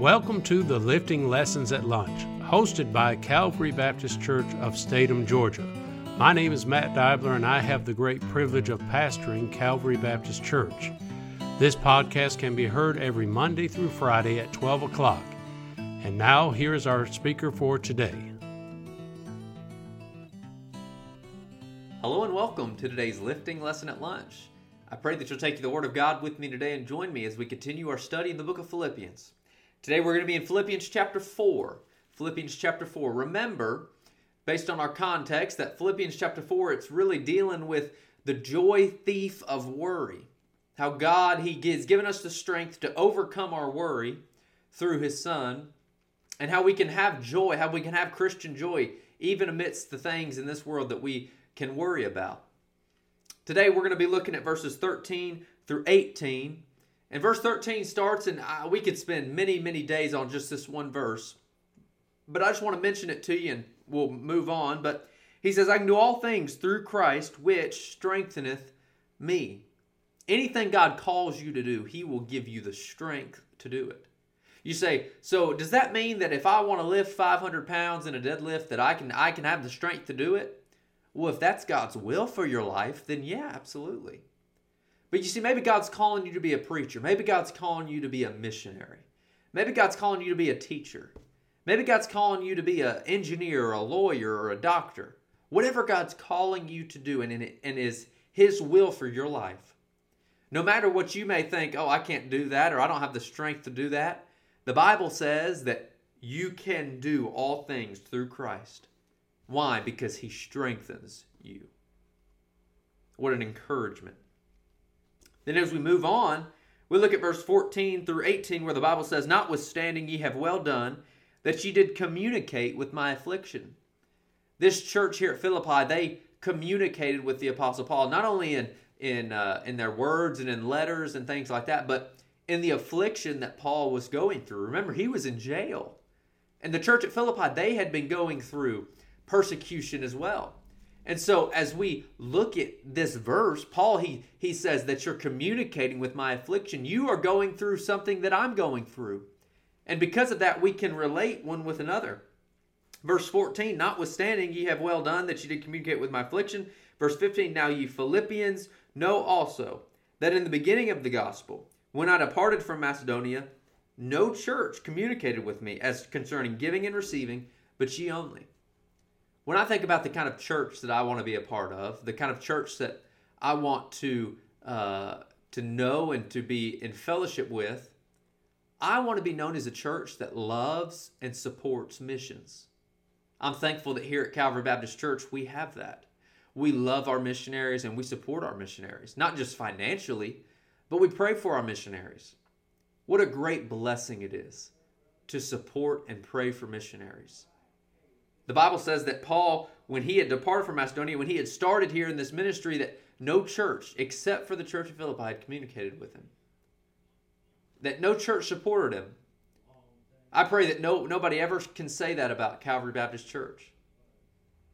Welcome to the Lifting Lessons at Lunch, hosted by Calvary Baptist Church of Statham, Georgia. My name is Matt Dibler, and I have the great privilege of pastoring Calvary Baptist Church. This podcast can be heard every Monday through Friday at 12 o'clock. And now, here is our speaker for today. Hello and welcome to today's lifting lesson at lunch. I pray that you'll take the Word of God with me today and join me as we continue our study in the book of Philippians. Today we're going to be in Philippians chapter 4. Philippians chapter 4. Remember, based on our context, that Philippians chapter 4, it's really dealing with the joy thief of worry. How God, He has given us the strength to overcome our worry through His Son, and how we can have joy, how we can have Christian joy, even amidst the things in this world that we can worry about. Today we're going to be looking at verses 13 through 18 and verse 13 starts, and uh, we could spend many, many days on just this one verse. But I just want to mention it to you and we'll move on. But he says, I can do all things through Christ, which strengtheneth me. Anything God calls you to do, he will give you the strength to do it. You say, so does that mean that if I want to lift 500 pounds in a deadlift, that I can I can have the strength to do it? Well, if that's God's will for your life, then yeah, absolutely. But you see, maybe God's calling you to be a preacher. Maybe God's calling you to be a missionary. Maybe God's calling you to be a teacher. Maybe God's calling you to be an engineer or a lawyer or a doctor. Whatever God's calling you to do and, and is His will for your life. No matter what you may think, oh, I can't do that or I don't have the strength to do that, the Bible says that you can do all things through Christ. Why? Because He strengthens you. What an encouragement. Then as we move on, we look at verse 14 through 18 where the Bible says, Notwithstanding ye have well done, that ye did communicate with my affliction. This church here at Philippi, they communicated with the Apostle Paul, not only in, in, uh, in their words and in letters and things like that, but in the affliction that Paul was going through. Remember, he was in jail. And the church at Philippi, they had been going through persecution as well. And so as we look at this verse, Paul he he says that you're communicating with my affliction. You are going through something that I'm going through. And because of that we can relate one with another. Verse 14, notwithstanding ye have well done that ye did communicate with my affliction. Verse 15, now ye Philippians know also that in the beginning of the gospel, when I departed from Macedonia, no church communicated with me as concerning giving and receiving, but ye only when I think about the kind of church that I want to be a part of, the kind of church that I want to uh, to know and to be in fellowship with, I want to be known as a church that loves and supports missions. I'm thankful that here at Calvary Baptist Church we have that. We love our missionaries and we support our missionaries, not just financially, but we pray for our missionaries. What a great blessing it is to support and pray for missionaries. The Bible says that Paul, when he had departed from Macedonia, when he had started here in this ministry, that no church, except for the church of Philippi, had communicated with him. That no church supported him. I pray that no nobody ever can say that about Calvary Baptist Church.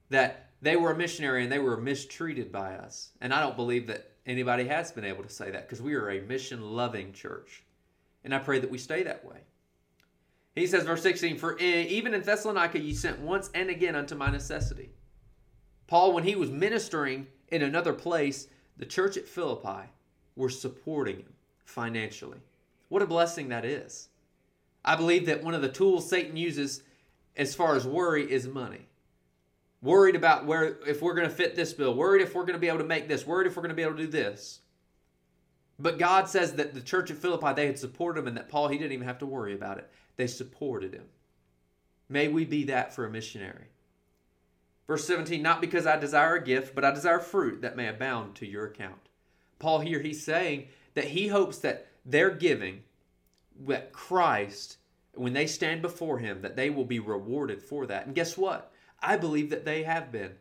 That they were a missionary and they were mistreated by us. And I don't believe that anybody has been able to say that because we are a mission loving church. And I pray that we stay that way. He says, verse 16, For even in Thessalonica ye sent once and again unto my necessity. Paul, when he was ministering in another place, the church at Philippi were supporting him financially. What a blessing that is. I believe that one of the tools Satan uses as far as worry is money. Worried about where if we're going to fit this bill, worried if we're going to be able to make this, worried if we're going to be able to do this. But God says that the church at Philippi, they had supported him and that Paul, he didn't even have to worry about it. They supported him. May we be that for a missionary. Verse 17, not because I desire a gift, but I desire fruit that may abound to your account. Paul here, he's saying that he hopes that their giving, that Christ, when they stand before him, that they will be rewarded for that. And guess what? I believe that they have been.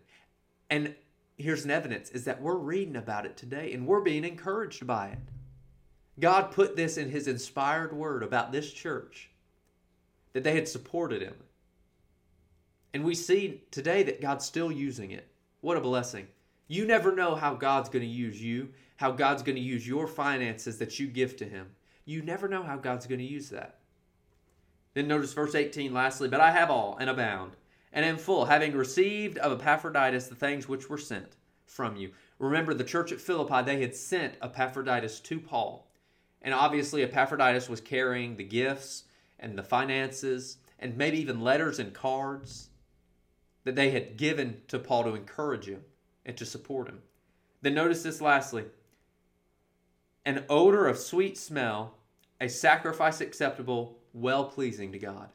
And here's an evidence is that we're reading about it today and we're being encouraged by it. God put this in his inspired word about this church that they had supported him. And we see today that God's still using it. What a blessing. You never know how God's going to use you, how God's going to use your finances that you give to him. You never know how God's going to use that. Then notice verse 18 lastly, but I have all and abound, and am full, having received of Epaphroditus the things which were sent from you. Remember, the church at Philippi, they had sent Epaphroditus to Paul. And obviously, Epaphroditus was carrying the gifts and the finances and maybe even letters and cards that they had given to Paul to encourage him and to support him. Then notice this lastly an odor of sweet smell, a sacrifice acceptable, well pleasing to God.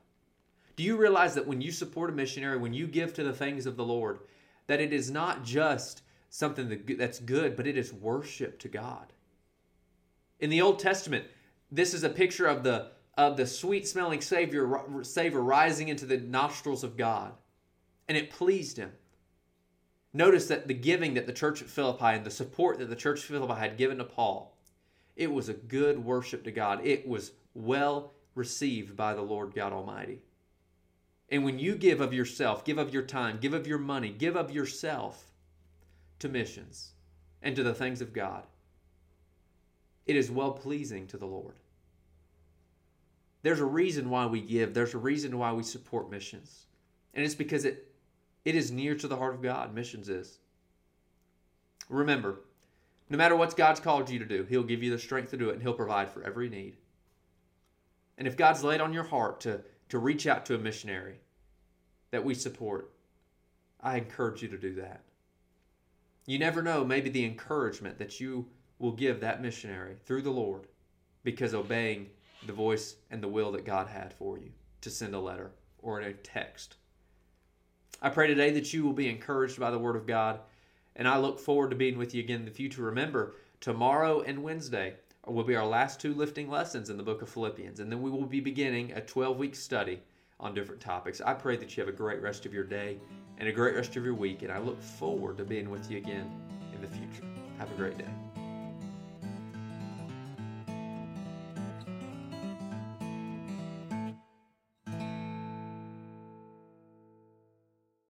Do you realize that when you support a missionary, when you give to the things of the Lord, that it is not just something that's good, but it is worship to God? In the Old Testament, this is a picture of the of the sweet smelling savior savor rising into the nostrils of God, and it pleased him. Notice that the giving that the church at Philippi and the support that the church at Philippi had given to Paul, it was a good worship to God. It was well received by the Lord God Almighty. And when you give of yourself, give of your time, give of your money, give of yourself to missions and to the things of God, it is well pleasing to the Lord. There's a reason why we give, there's a reason why we support missions. And it's because it it is near to the heart of God, missions is. Remember, no matter what God's called you to do, He'll give you the strength to do it and He'll provide for every need. And if God's laid on your heart to, to reach out to a missionary that we support, I encourage you to do that. You never know, maybe the encouragement that you will give that missionary through the Lord because obeying the voice and the will that God had for you to send a letter or a text. I pray today that you will be encouraged by the Word of God, and I look forward to being with you again in the future. Remember, tomorrow and Wednesday will be our last two lifting lessons in the book of Philippians, and then we will be beginning a 12 week study on different topics. I pray that you have a great rest of your day and a great rest of your week, and I look forward to being with you again in the future. Have a great day.